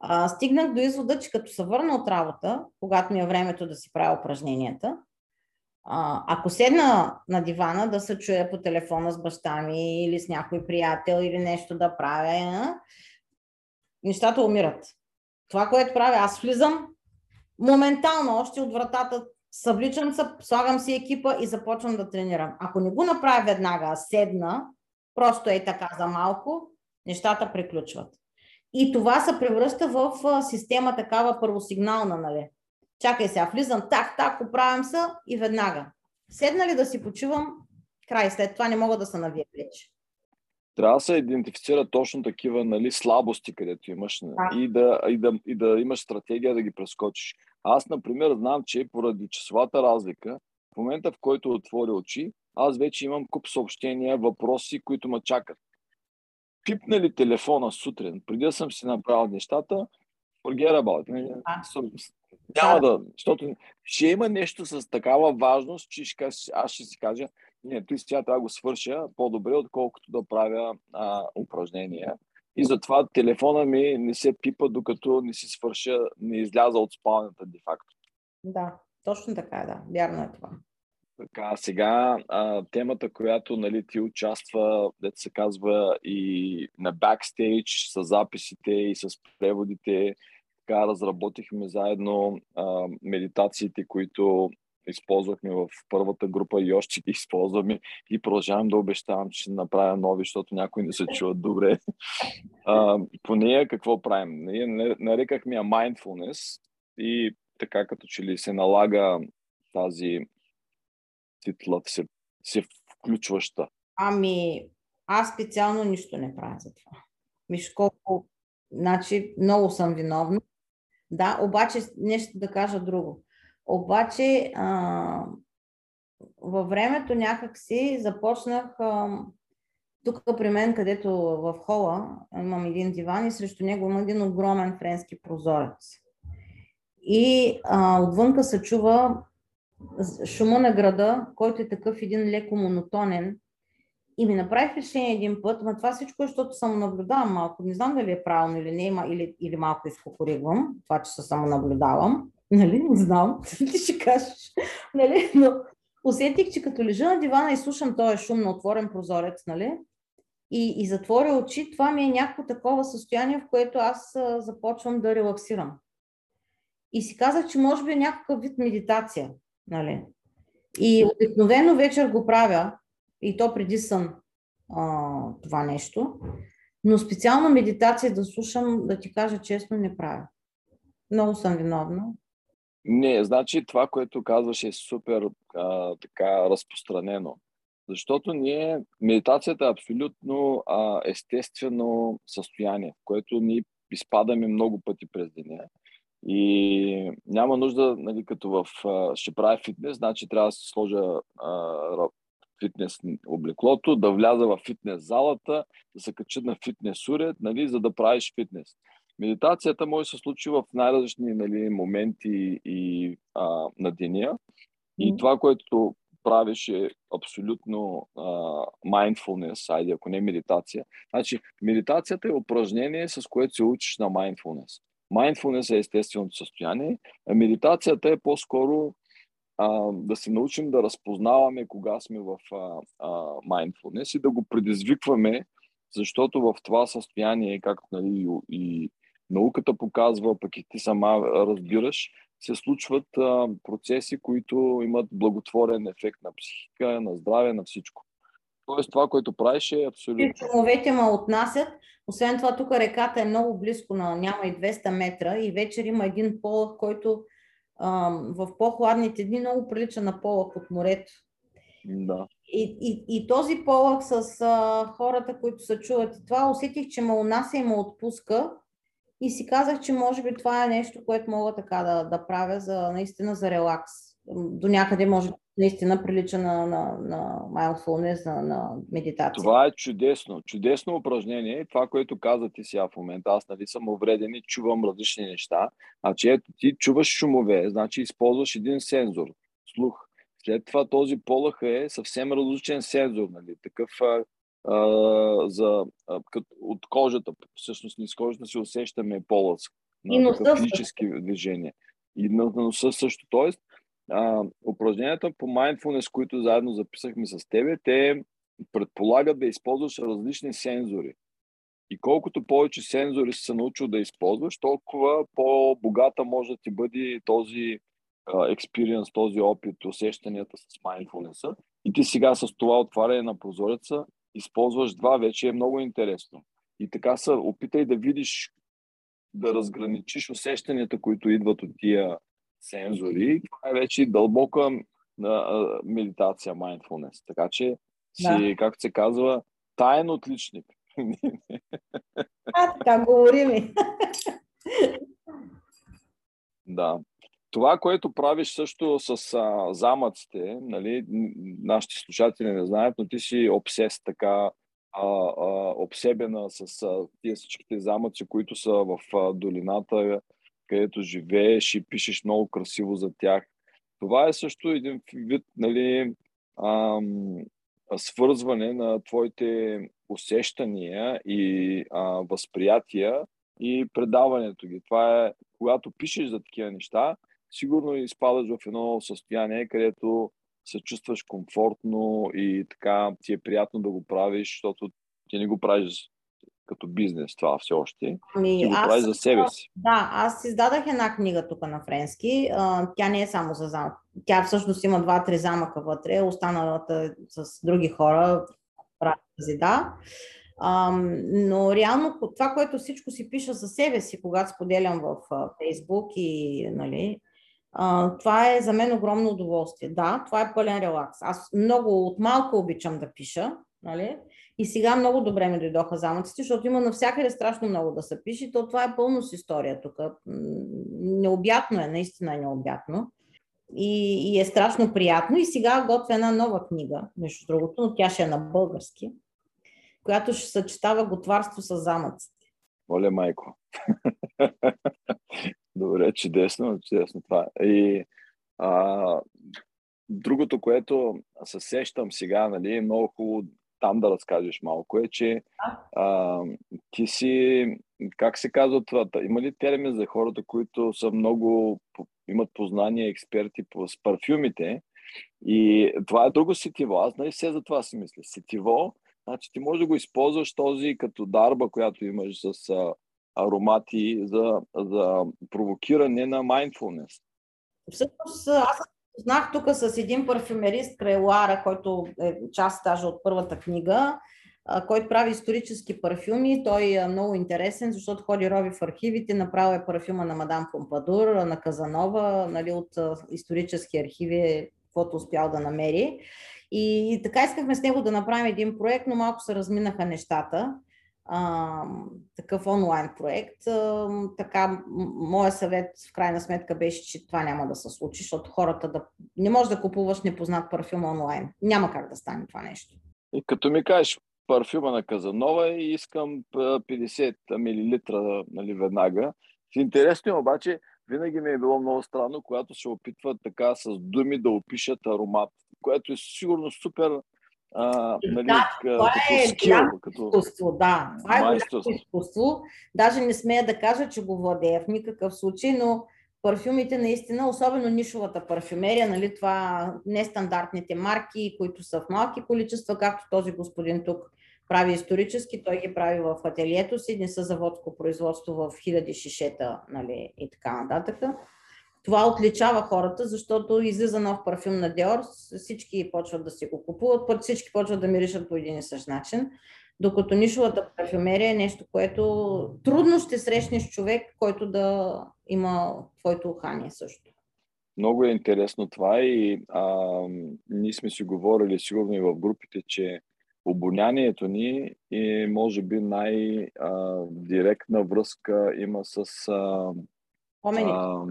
А, стигнах до извода, че като се върна от работа, когато ми е времето да си правя упражненията, ако седна на дивана да се чуя по телефона с баща ми или с някой приятел или нещо да правя, нещата умират. Това, което правя, аз влизам моментално, още от вратата, съвличам се, слагам си екипа и започвам да тренирам. Ако не го направя веднага, седна, просто е така за малко, нещата приключват. И това се превръща в система такава първосигнална, нали? Чакай сега, влизам, так, так, оправям се и веднага. Седна ли да си почивам, край, след това не мога да се навия вече. Трябва да се идентифицира точно такива нали, слабости, където имаш да. И, да, и, да, и да имаш стратегия да ги прескочиш. Аз, например, знам, че поради часовата разлика, в момента в който отворя очи, аз вече имам куп съобщения, въпроси, които ме чакат пипнали телефона сутрин, преди да съм си направил нещата, forget about it. Няма да, защото ще има нещо с такава важност, че ще, аз ще си кажа, не, той сега трябва да го свърша по-добре, отколкото да правя а, упражнения. И затова телефона ми не се пипа, докато не си свърша, не изляза от спалнята де-факто. Да, точно така е, да. Вярно е това. Така, сега а, темата, която нали, ти участва, дето се казва и на бакстейдж, с записите и с преводите, така разработихме заедно а, медитациите, които използвахме в първата група и още ги използваме и продължавам да обещавам, че ще направя нови, защото някои не се чуват добре. А, по нея какво правим? Ние нарекахме я mindfulness и така като че ли се налага тази титла се, се включваща? Ами, аз специално нищо не правя за това. Виж колко, значи, много съм виновна. Да, обаче нещо да кажа друго. Обаче а, във времето някак си започнах а, тук при мен, където в хола имам един диван и срещу него има един огромен френски прозорец. И а, отвънка се чува шума на града, който е такъв един леко монотонен. И ми направи впечатление един път, но това всичко е, защото само наблюдавам малко. Не знам дали е правилно или не, или, или малко изкокоригвам, това, че се само наблюдавам. Нали? Не знам. Ти ще кажеш. Нали? Но усетих, че като лежа на дивана и слушам този шум на отворен прозорец, нали? И, и затворя очи, това ми е някакво такова състояние, в което аз а, започвам да релаксирам. И си казах, че може би е някакъв вид медитация. Нали? И обикновено вечер го правя, и то преди сън а, това нещо, но специална медитация да слушам, да ти кажа честно, не правя. Много съм виновна. Не, значи това, което казваш е супер а, така разпространено. Защото ние, медитацията е абсолютно а, естествено състояние, в което ние изпадаме много пъти през деня. И няма нужда, нали, като в ще прави фитнес, значи трябва да се сложа а, фитнес облеклото, да вляза в фитнес залата, да се кача на фитнес уред, нали, за да правиш фитнес. Медитацията може да се случи в най-различни нали, моменти и, а, на деня. И това, което правиш е абсолютно а, mindfulness, айде, ако не медитация. Значи, медитацията е упражнение, с което се учиш на mindfulness. Mindfulness е естественото състояние, медитацията е по-скоро а, да се научим да разпознаваме кога сме в а, а, mindfulness и да го предизвикваме, защото в това състояние, както нали, и науката показва, пък и ти сама разбираш, се случват а, процеси, които имат благотворен ефект на психика, на здраве, на всичко. Тоест това, което правиш е абсолютно... Чумовете ме отнасят. Освен това, тук реката е много близко, на няма и 200 метра и вечер има един полъх, който а, в по-хладните дни много прилича на полъх от морето. Да. И, и, и този полъх с а, хората, които се чуват и това, усетих, че ме унася и ме отпуска и си казах, че може би това е нещо, което мога така да, да правя за, наистина за релакс. До някъде може наистина прилича на, на, на mindfulness, на, на медитация. Това е чудесно. Чудесно упражнение. Това, което каза ти сега в момента, аз нали съм увреден и чувам различни неща. Значи ето ти чуваш шумове, значи използваш един сензор, слух. След това този полъх е съвсем различен сензор, нали? такъв а, а, за, а, кът, от кожата. Всъщност не с кожата си усещаме полъск на такъв физически движения. И на носа също. Тоест, упражненията по mindfulness, които заедно записахме с тебе, те предполагат да използваш различни сензори. И колкото повече сензори се научил да използваш, толкова по-богата може да ти бъде този експириенс, този опит, усещанията с mindfulness. И ти сега с това отваряне на прозореца използваш два, вече е много интересно. И така се опитай да видиш, да разграничиш усещанията, които идват от тия сензори. Това е вече дълбока а, медитация, mindfulness. Така че си, да. както се казва, таен отличник. А, така говори ми. Да. Това, което правиш също с а, замъците, нали, нашите слушатели не знаят, но ти си обсес така, а, а, обсебена с а, тия всичките замъци, които са в а, долината, където живееш и пишеш много красиво за тях. Това е също един вид нали, ам, свързване на твоите усещания и а, възприятия и предаването ги. Това е, когато пишеш за такива неща, сигурно изпадаш в едно състояние, където се чувстваш комфортно и така ти е приятно да го правиш, защото ти не го правиш като бизнес това все още. Ами, ти го аз, правиш за себе си. Да, аз издадах една книга тук на френски. Тя не е само за замък. Тя всъщност има два-три замъка вътре, останалата с други хора правят тази да. но реално това, което всичко си пиша за себе си, когато споделям в Фейсбук и нали, това е за мен огромно удоволствие. Да, това е пълен релакс. Аз много от малко обичам да пиша, нали? И сега много добре ми дойдоха замъците, защото има навсякъде страшно много да се пише. То това е пълно с история тук. Необятно е, наистина е необятно. И, и е страшно приятно. И сега готвя една нова книга, между другото, но тя ще е на български. която ще съчетава готварство с замъците. Оле, майко. Добре, чудесно, чудесно това. И а, другото, което се сещам сега, нали, е много хубаво там да разкажеш малко, е, че а, ти си, как се казва това, има ли термин за хората, които са много, имат познания, експерти по, с парфюмите, и това е друго сетиво. Аз нали все за това си мисля. Сетиво, значи ти можеш да го използваш този като дарба, която имаш с а, аромати за, за провокиране на mindfulness. Всъщност, аз Знах тук с един парфюмерист край Лара, който е част даже от първата книга, който прави исторически парфюми. Той е много интересен, защото ходи рови в архивите, направил е парфюма на Мадам Помпадур, на Казанова, нали, от исторически архиви, каквото успял да намери. И, и така искахме с него да направим един проект, но малко се разминаха нещата а, такъв онлайн проект. А, така, моя съвет в крайна сметка беше, че това няма да се случи, защото хората да... Не можеш да купуваш непознат парфюм онлайн. Няма как да стане това нещо. И като ми кажеш парфюма на Казанова и искам 50 мл нали, веднага. Интересно е обаче, винаги ми е било много странно, когато се опитват така с думи да опишат аромат, което е сигурно супер а, нали, да, това е скил, като изкуство, да. Това е голямо изкуство. Даже не смея да кажа, че го владея в никакъв случай, но парфюмите наистина, особено нишовата парфюмерия, нали, това нестандартните марки, които са в малки количества, както този господин тук прави исторически, той ги прави в ателието си, не са заводско производство в хиляди шишета нали, и така нататък. Това отличава хората, защото излиза нов парфюм на Dior, всички почват да си го купуват, път всички почват да миришат по един и същ начин. Докато нишовата парфюмерия е нещо, което трудно ще срещнеш човек, който да има твоето ухание също. Много е интересно това и а, ние сме си говорили сигурно и в групите, че обонянието ни е може би най-директна връзка има с а, а,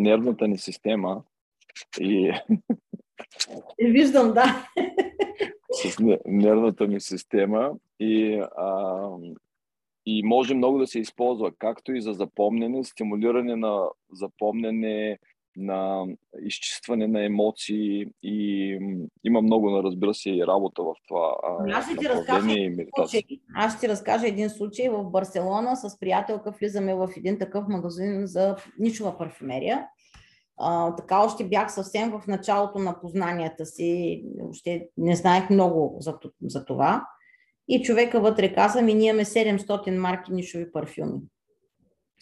нервната ни система и... и виждам, да. с нервната ми система и, а, и може много да се използва, както и за запомнене, стимулиране на запомнене, на изчистване на емоции и има много, на разбира се, и работа в това. Аз ще, ти разкажа. Аз ще ти разкажа един случай в Барселона с приятелка. Влизаме в един такъв магазин за нишова парфюмерия. А, така още бях съвсем в началото на познанията си, още не знаех много за, за това. И човека вътре каза ми, ние имаме 700 марки нишови парфюми.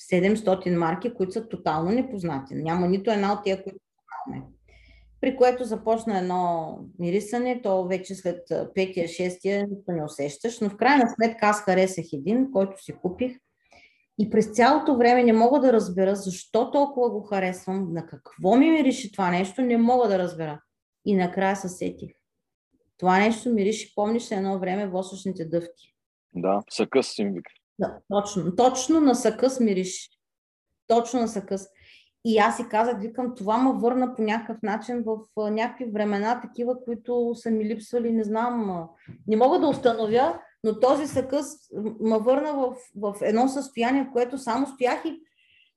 700 марки, които са тотално непознати. Няма нито една от тия, които познаваме. При което започна едно мирисане, то вече след петия, шестия нищо не усещаш, но в крайна сметка аз харесах един, който си купих и през цялото време не мога да разбера защо толкова го харесвам, на какво ми мирише това нещо, не мога да разбера. И накрая се сетих. Това нещо мирише, помниш едно време, восъчните дъвки. Да, съкъс си ми вика. Да, точно. Точно на съкъс мириш. Точно на съкъс. И аз си казах, викам, това ме върна по някакъв начин в някакви времена, такива, които са ми липсвали, не знам, не мога да установя, но този съкъс ме върна в, в едно състояние, в което само стоях и,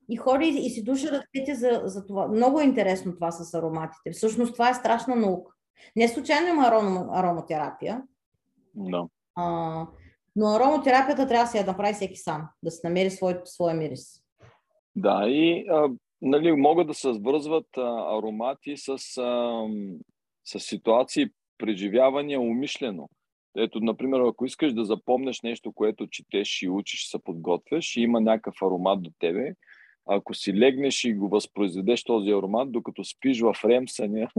и хори и си душа ръцете за, за това. Много е интересно това с ароматите. Всъщност това е страшна наука. Не случайно има аром, аромотерапия. Да. А, но аромотерапията трябва да се я направи всеки сам, да се намери свой, своя мирис. Да, и а, нали, могат да се свързват аромати с, а, с ситуации, преживявания умишлено. Ето, например, ако искаш да запомнеш нещо, което четеш и учиш, се подготвяш и има някакъв аромат до тебе, ако си легнеш и го възпроизведеш този аромат, докато спиш в ремсания,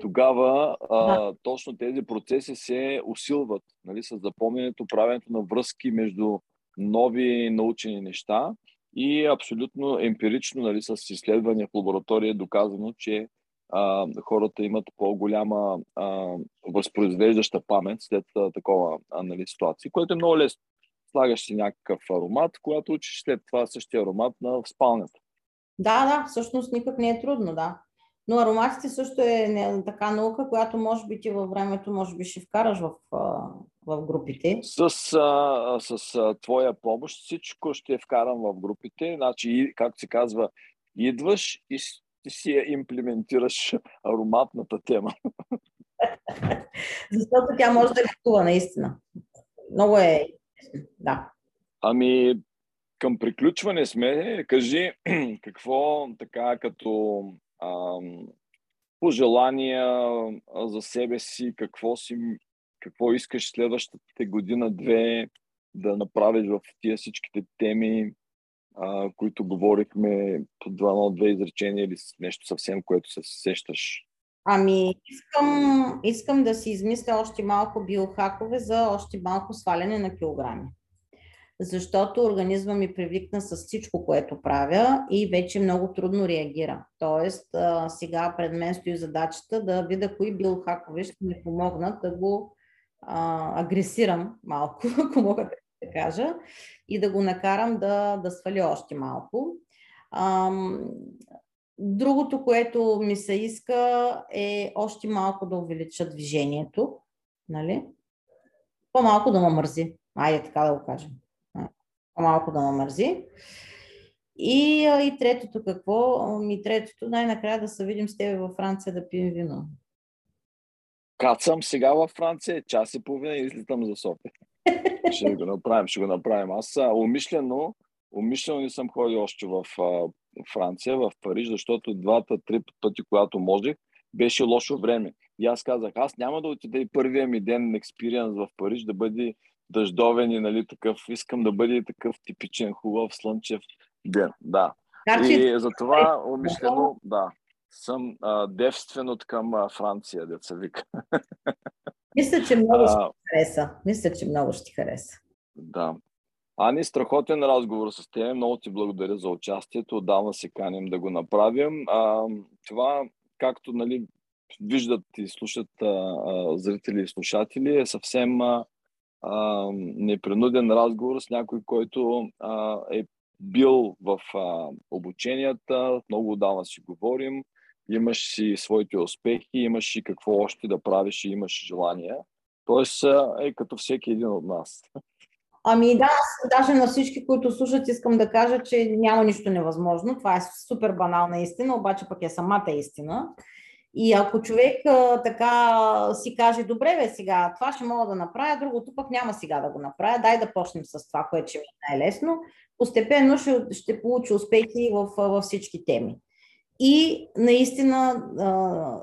тогава а, точно тези процеси се усилват нали, с запомнянето, правенето на връзки между нови научени неща и абсолютно емпирично нали, с изследвания в лаборатория е доказано, че а, хората имат по-голяма а, възпроизвеждаща памет след а, такова а, нали, ситуация, което е много лесно. Слагаш си някакъв аромат, когато учиш след това същия аромат на спалнята. Да, да, всъщност никак не е трудно, да. Но ароматите също е не, така наука, която може би ти във времето може би ще вкараш в, в групите. С, а, с а, твоя помощ всичко ще вкарам в групите. Значи, както се казва, идваш и си я имплементираш ароматната тема. Защото тя може да лекува, наистина. Много е. Да. Ами, към приключване сме. Кажи какво така като пожелания за себе си, какво си, какво искаш следващата година-две да направиш в тия всичките теми, а, които говорихме по два две изречения или нещо съвсем, което се сещаш? Ами, искам, искам да си измисля още малко биохакове за още малко сваляне на килограми. Защото организма ми привикна с всичко, което правя и вече много трудно реагира. Тоест, сега пред мен стои задачата да видя кои биохакове ще ми помогнат да го а, агресирам малко, ако мога да кажа, и да го накарам да, да свали още малко. Ам, другото, което ми се иска е още малко да увелича движението. Нали? По-малко да ме мързи. Айде така да го кажем. По-малко да ме мързи. И, и третото какво? Ми третото най-накрая да се видим с теб във Франция да пием вино. Кацам сега във Франция, час и половина и излитам за София ще го направим, ще го направим. Аз умишлено, умишлено не съм ходил още в Франция, в Париж, защото двата, три пъти, когато можех, беше лошо време. И аз казах, аз няма да отида и първия ми ден експириенс в Париж да бъде дъждовен и нали, такъв, искам да бъде такъв типичен, хубав, слънчев ден. Да. Значи, и затова умишлено, да, съм а, девствен от към а, Франция, деца вика. Мисля, че много ще ти хареса. Мисля, че много ще хареса. Да. Ани, страхотен разговор с теб. Много ти благодаря за участието. Отдавна се каним да го направим. А, това, както нали, виждат и слушат а, а, зрители и слушатели, е съвсем а, а, непринуден разговор с някой, който а, е бил в а, обученията, много отдавна си говорим, имаш си своите успехи, имаш и какво още да правиш и имаш желания. Тоест е като всеки един от нас. Ами да, даже на всички, които слушат, искам да кажа, че няма нищо невъзможно. Това е супер банална истина, обаче пък е самата истина. И ако човек а, така си каже, добре бе сега, това ще мога да направя, другото пък няма сега да го направя, дай да почнем с това, което ще ми е най-лесно, постепенно ще, ще получи успехи в, във всички теми. И наистина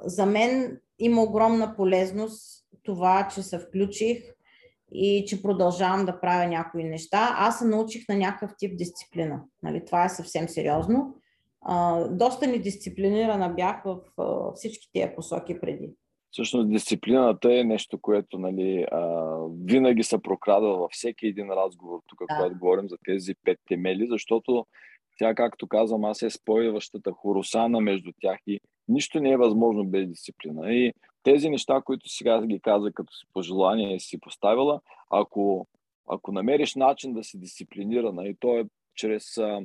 за мен има огромна полезност това, че се включих и че продължавам да правя някои неща. Аз се научих на някакъв тип дисциплина. Нали? Това е съвсем сериозно. Доста недисциплинирана бях в всички тези посоки преди. Всъщност дисциплината е нещо, което нали, а, винаги се прокрадва във всеки един разговор, тук, да. когато говорим за тези пет темели, защото тя, както казвам, аз е спойващата хоросана между тях и нищо не е възможно без дисциплина. И тези неща, които сега ги каза като си пожелание си поставила, ако, ако намериш начин да си дисциплинирана и то е чрез а,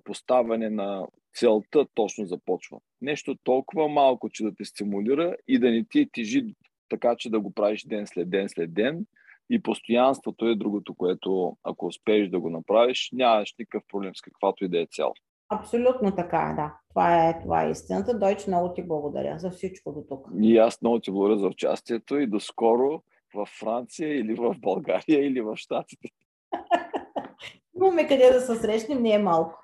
поставяне на целта точно започва. Нещо толкова малко, че да те стимулира и да не ти тежи така, че да го правиш ден след ден след ден, и постоянството е другото, което ако успееш да го направиш, нямаш никакъв проблем с каквато и да е цел. Абсолютно така е, да. Това е, това е истината. Дойч, много ти благодаря за всичко до тук. И аз много ти благодаря за участието и до скоро в Франция или в България или в Штатите. Имаме къде да се срещнем, не е малко.